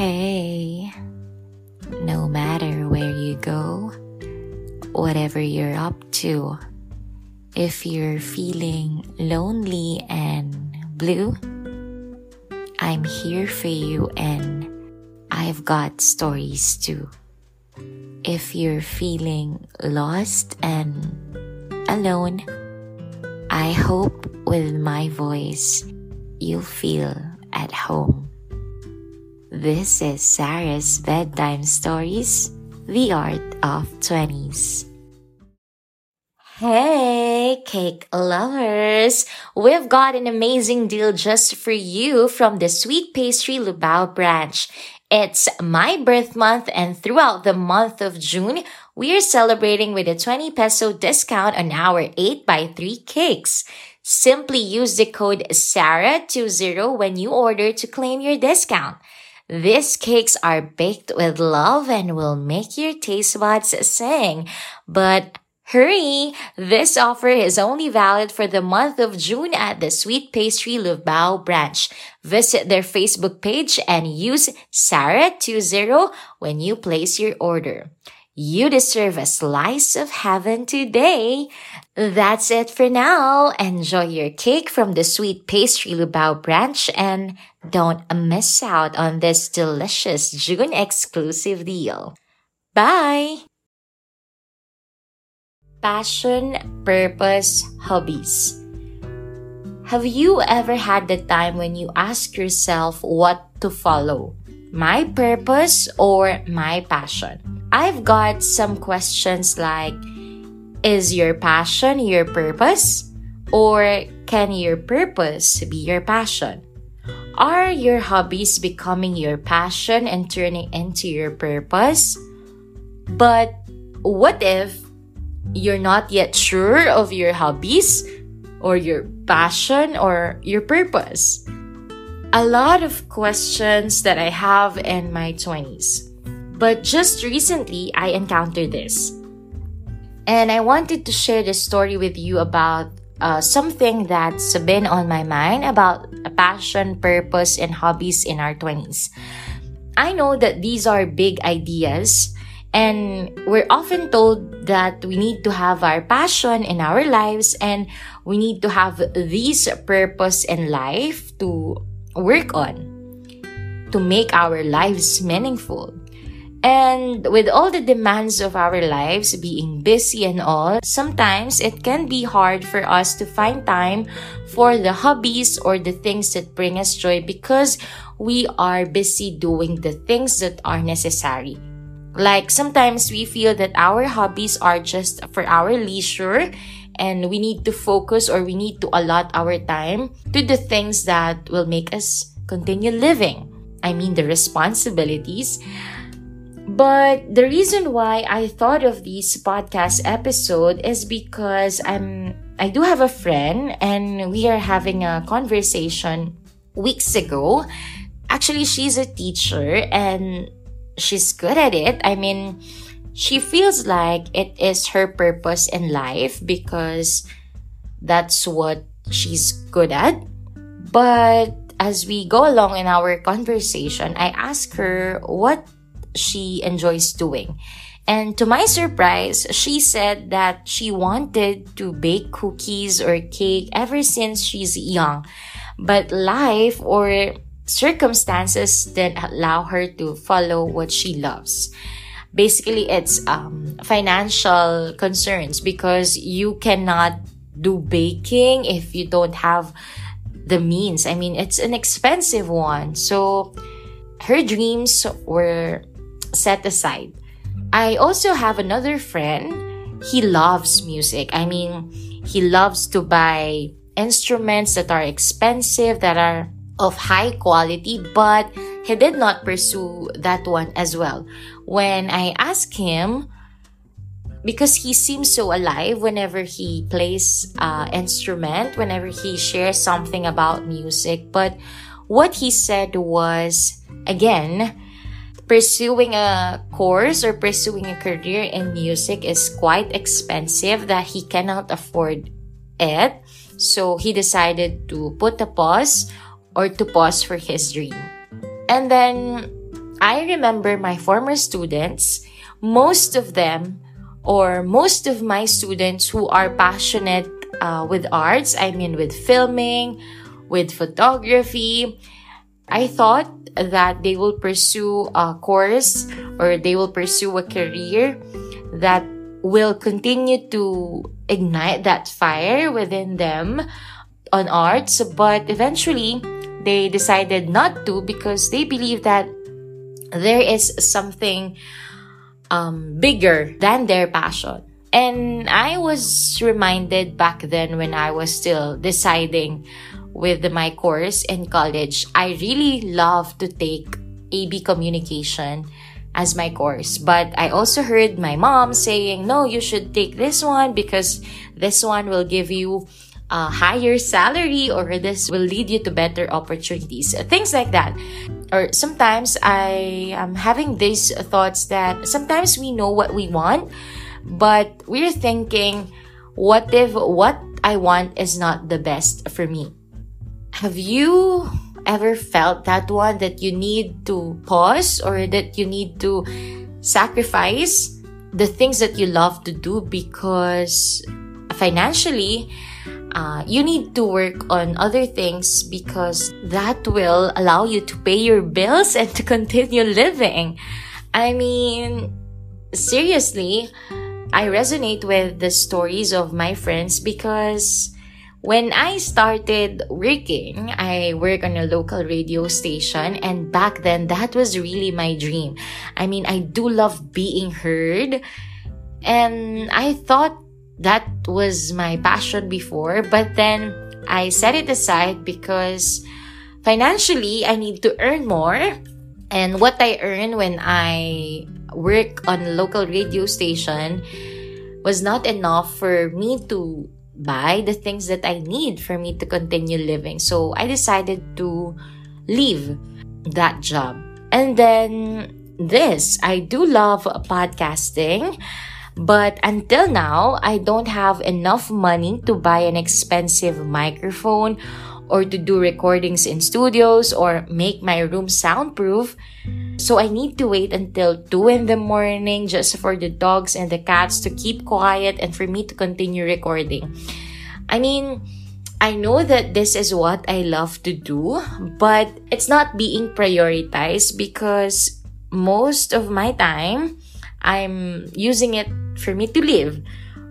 Hey, no matter where you go, whatever you're up to, if you're feeling lonely and blue, I'm here for you and I've got stories too. If you're feeling lost and alone, I hope with my voice you'll feel at home. This is Sarah's Bedtime Stories, The Art of 20s. Hey, cake lovers! We've got an amazing deal just for you from the Sweet Pastry Lubao branch. It's my birth month and throughout the month of June, we are celebrating with a 20 peso discount on our 8x3 cakes. Simply use the code SARAH20 when you order to claim your discount. These cakes are baked with love and will make your taste buds sing. But hurry! This offer is only valid for the month of June at the Sweet Pastry Lubao branch. Visit their Facebook page and use Sarah20 when you place your order. You deserve a slice of heaven today. That's it for now. Enjoy your cake from the Sweet Pastry Lubao branch and don't miss out on this delicious June exclusive deal. Bye! Passion, purpose, hobbies. Have you ever had the time when you ask yourself what to follow? My purpose or my passion? I've got some questions like Is your passion your purpose? Or can your purpose be your passion? Are your hobbies becoming your passion and turning into your purpose? But what if you're not yet sure of your hobbies or your passion or your purpose? A lot of questions that I have in my 20s. But just recently, I encountered this. And I wanted to share this story with you about uh, something that's been on my mind about passion, purpose, and hobbies in our 20s. I know that these are big ideas, and we're often told that we need to have our passion in our lives and we need to have this purpose in life to work on to make our lives meaningful. And with all the demands of our lives being busy and all, sometimes it can be hard for us to find time for the hobbies or the things that bring us joy because we are busy doing the things that are necessary. Like sometimes we feel that our hobbies are just for our leisure and we need to focus or we need to allot our time to the things that will make us continue living. I mean, the responsibilities but the reason why I thought of this podcast episode is because I'm I do have a friend and we are having a conversation weeks ago. Actually, she's a teacher and she's good at it. I mean, she feels like it is her purpose in life because that's what she's good at. But as we go along in our conversation, I ask her what she enjoys doing. And to my surprise, she said that she wanted to bake cookies or cake ever since she's young. But life or circumstances didn't allow her to follow what she loves. Basically, it's um, financial concerns because you cannot do baking if you don't have the means. I mean, it's an expensive one. So her dreams were set aside. I also have another friend. He loves music. I mean, he loves to buy instruments that are expensive, that are of high quality, but he did not pursue that one as well. When I asked him, because he seems so alive whenever he plays uh, instrument, whenever he shares something about music. But what he said was, again, pursuing a course or pursuing a career in music is quite expensive that he cannot afford it. So he decided to put a pause or to pause for his dream. And then I remember my former students, most of them or most of my students who are passionate uh, with arts, I mean with filming, with photography, I thought that they will pursue a course or they will pursue a career that will continue to ignite that fire within them on arts, but eventually they decided not to because they believe that there is something um, bigger than their passion. And I was reminded back then when I was still deciding with my course in college, I really love to take AB communication as my course. But I also heard my mom saying, no, you should take this one because this one will give you a higher salary or this will lead you to better opportunities. Things like that. Or sometimes I am having these thoughts that sometimes we know what we want, but we're thinking, what if what I want is not the best for me? Have you ever felt that one that you need to pause or that you need to sacrifice the things that you love to do because financially uh, you need to work on other things because that will allow you to pay your bills and to continue living. I mean, seriously, I resonate with the stories of my friends because when I started working, I work on a local radio station and back then that was really my dream. I mean, I do love being heard and I thought that was my passion before, but then I set it aside because financially I need to earn more and what I earn when I work on a local radio station was not enough for me to buy the things that I need for me to continue living. So I decided to leave that job. And then this, I do love podcasting. But until now, I don't have enough money to buy an expensive microphone or to do recordings in studios or make my room soundproof. So I need to wait until 2 in the morning just for the dogs and the cats to keep quiet and for me to continue recording. I mean, I know that this is what I love to do, but it's not being prioritized because most of my time I'm using it for me to live,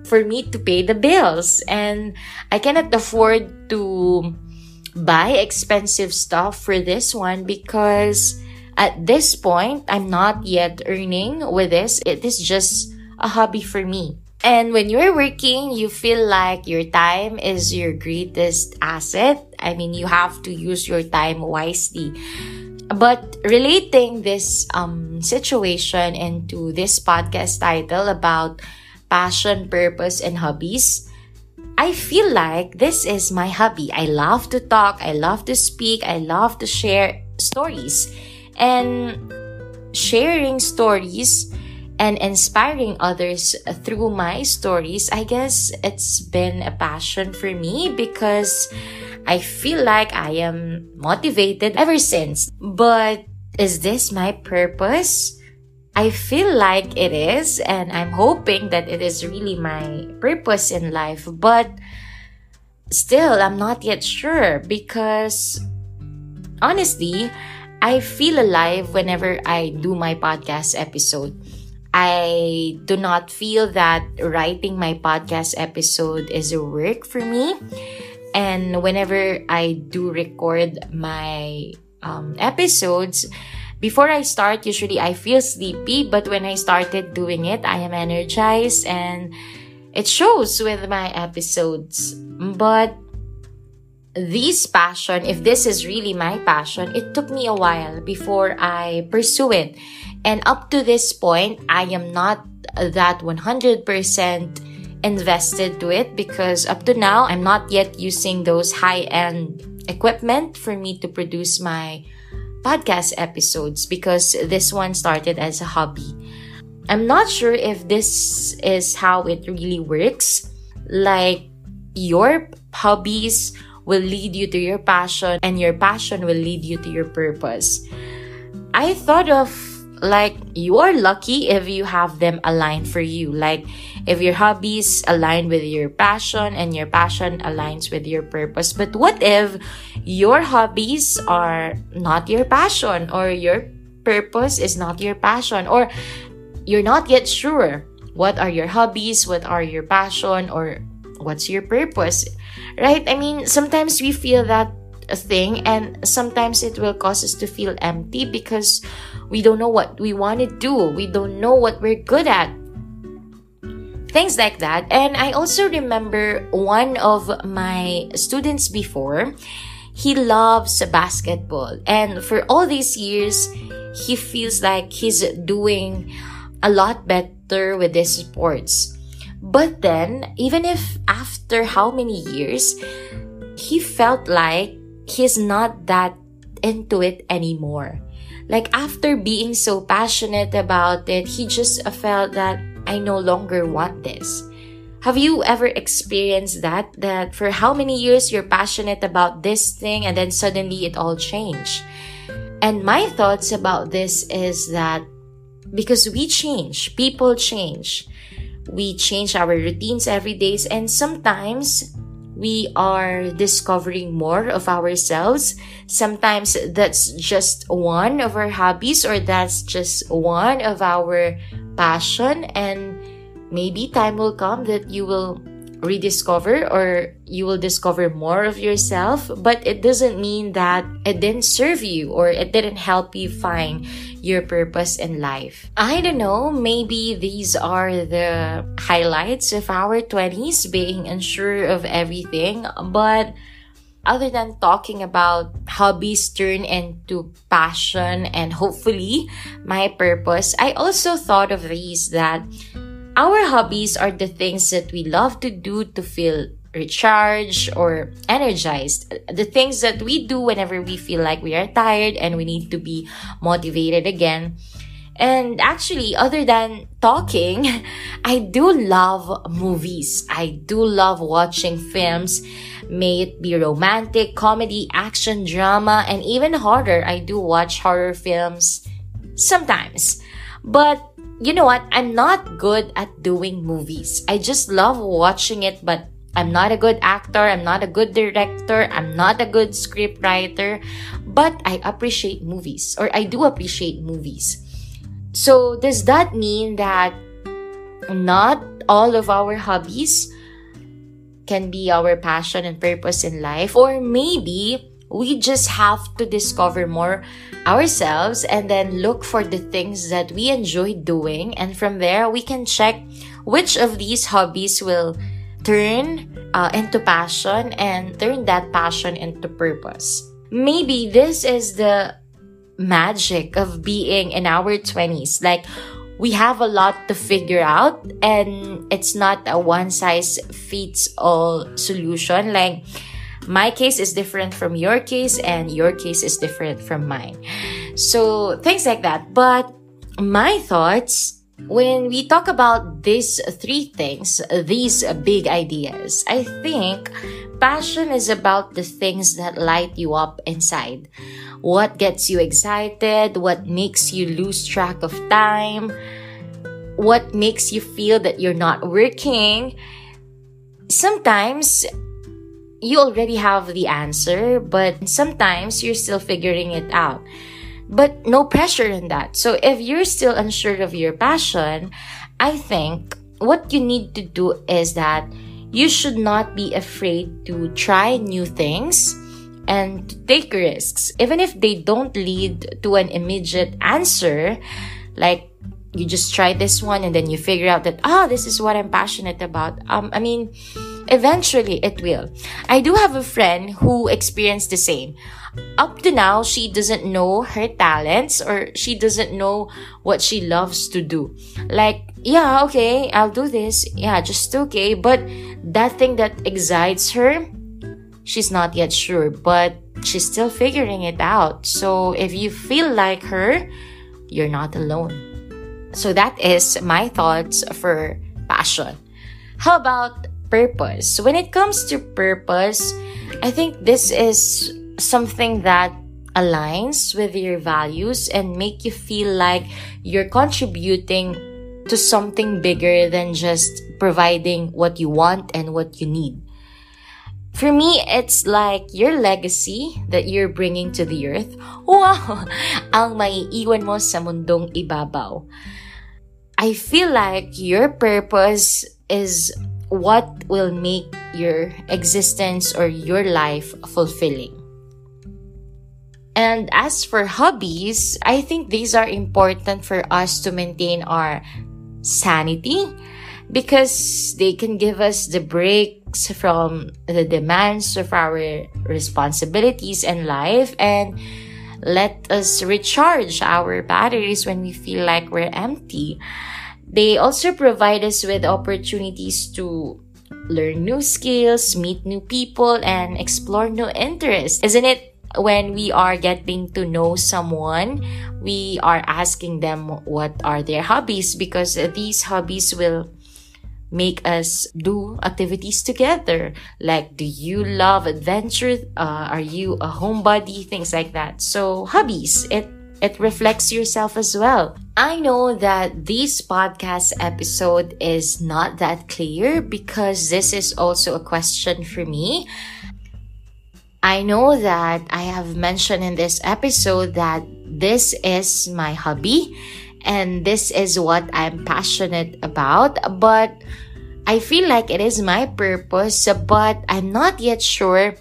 for me to pay the bills, and I cannot afford to buy expensive stuff for this one because at this point, I'm not yet earning with this. It is just a hobby for me. And when you're working, you feel like your time is your greatest asset. I mean, you have to use your time wisely. But relating this um, situation into this podcast title about passion, purpose, and hobbies, I feel like this is my hobby. I love to talk, I love to speak, I love to share stories. And sharing stories and inspiring others through my stories, I guess it's been a passion for me because I feel like I am motivated ever since. But is this my purpose? I feel like it is, and I'm hoping that it is really my purpose in life, but still, I'm not yet sure because honestly, I feel alive whenever I do my podcast episode. I do not feel that writing my podcast episode is a work for me. And whenever I do record my um, episodes, before I start, usually I feel sleepy, but when I started doing it, I am energized and it shows with my episodes. But this passion, if this is really my passion, it took me a while before I pursue it. And up to this point, I am not that 100% invested to it because up to now, I'm not yet using those high end equipment for me to produce my podcast episodes because this one started as a hobby. I'm not sure if this is how it really works. Like, your hobbies will lead you to your passion, and your passion will lead you to your purpose. I thought of like you are lucky if you have them aligned for you. Like if your hobbies align with your passion and your passion aligns with your purpose. But what if your hobbies are not your passion or your purpose is not your passion or you're not yet sure what are your hobbies, what are your passion or what's your purpose? Right? I mean, sometimes we feel that thing and sometimes it will cause us to feel empty because we don't know what we want to do. We don't know what we're good at. Things like that. And i also remember one of my students before he loves basketball. And for all these years he feels like he's doing a lot better with his sports but then even if after how many years he felt like he's not that into it anymore. Like after being so passionate about it, he just felt that I no longer want this. Have you ever experienced that? That for how many years you're passionate about this thing and then suddenly it all changed? And my thoughts about this is that because we change, people change. We change our routines every day and sometimes we are discovering more of ourselves. Sometimes that's just one of our hobbies or that's just one of our passion and maybe time will come that you will rediscover or you will discover more of yourself but it doesn't mean that it didn't serve you or it didn't help you find your purpose in life. I don't know, maybe these are the highlights of our 20s, being unsure of everything, but other than talking about hobbies turn into passion and hopefully my purpose, I also thought of these that our hobbies are the things that we love to do to feel recharged or energized. The things that we do whenever we feel like we are tired and we need to be motivated again. And actually, other than talking, I do love movies. I do love watching films. May it be romantic, comedy, action, drama, and even horror. I do watch horror films sometimes. But you know what? I'm not good at doing movies. I just love watching it, but I'm not a good actor, I'm not a good director, I'm not a good script writer, but I appreciate movies or I do appreciate movies. So, does that mean that not all of our hobbies can be our passion and purpose in life? Or maybe we just have to discover more ourselves and then look for the things that we enjoy doing. And from there, we can check which of these hobbies will turn uh, into passion and turn that passion into purpose. Maybe this is the magic of being in our 20s. Like, we have a lot to figure out, and it's not a one size fits all solution. Like, my case is different from your case, and your case is different from mine. So, things like that. But my thoughts when we talk about these three things, these big ideas, I think passion is about the things that light you up inside. What gets you excited? What makes you lose track of time? What makes you feel that you're not working? Sometimes you already have the answer, but sometimes you're still figuring it out but no pressure in that. So if you're still unsure of your passion, I think what you need to do is that you should not be afraid to try new things and take risks. Even if they don't lead to an immediate answer, like you just try this one and then you figure out that, ah, oh, this is what I'm passionate about. Um, I mean, eventually it will. I do have a friend who experienced the same up to now, she doesn't know her talents or she doesn't know what she loves to do. Like, yeah, okay, I'll do this. Yeah, just okay. But that thing that excites her, she's not yet sure, but she's still figuring it out. So if you feel like her, you're not alone. So that is my thoughts for passion. How about purpose? When it comes to purpose, I think this is something that aligns with your values and make you feel like you're contributing to something bigger than just providing what you want and what you need. For me, it's like your legacy that you're bringing to the earth. Wow! Ang maiiwan mo sa mundong ibabaw. I feel like your purpose is what will make your existence or your life fulfilling. And as for hobbies, I think these are important for us to maintain our sanity because they can give us the breaks from the demands of our responsibilities in life and let us recharge our batteries when we feel like we're empty. They also provide us with opportunities to learn new skills, meet new people, and explore new interests. Isn't it when we are getting to know someone, we are asking them what are their hobbies because these hobbies will make us do activities together. Like, do you love adventure? Uh, are you a homebody? Things like that. So, hobbies, it it reflects yourself as well. I know that this podcast episode is not that clear because this is also a question for me. I know that I have mentioned in this episode that this is my hobby and this is what I'm passionate about, but I feel like it is my purpose, but I'm not yet sure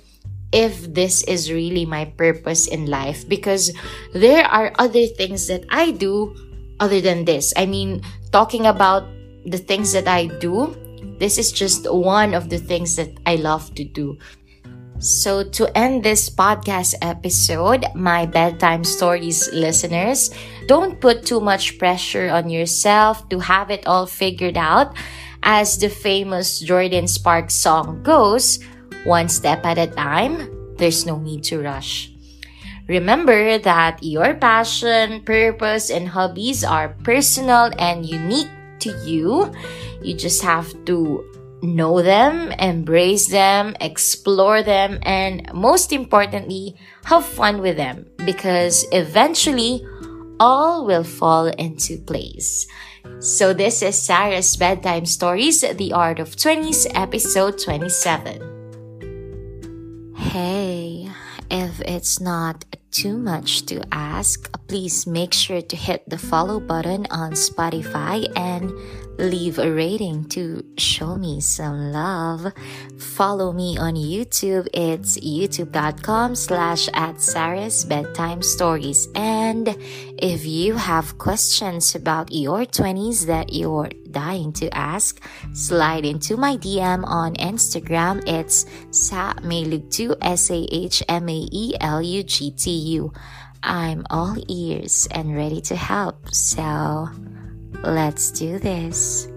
if this is really my purpose in life because there are other things that I do other than this. I mean, talking about the things that I do, this is just one of the things that I love to do. So, to end this podcast episode, my bedtime stories listeners, don't put too much pressure on yourself to have it all figured out. As the famous Jordin Sparks song goes, one step at a time, there's no need to rush. Remember that your passion, purpose, and hobbies are personal and unique to you. You just have to know them, embrace them, explore them, and most importantly, have fun with them because eventually all will fall into place. So, this is Sarah's Bedtime Stories, The Art of 20s, episode 27. Hey, if it's not too much to ask, please make sure to hit the follow button on Spotify and leave a rating to show me some love. Follow me on YouTube. It's youtube.com slash at Sarah's Bedtime Stories. And if you have questions about your 20s that you're dying to ask, slide into my DM on Instagram. It's sahmaelugtu, S-A-H-M-A-E-L-U-G-T-U. I'm all ears and ready to help. So, Let's do this.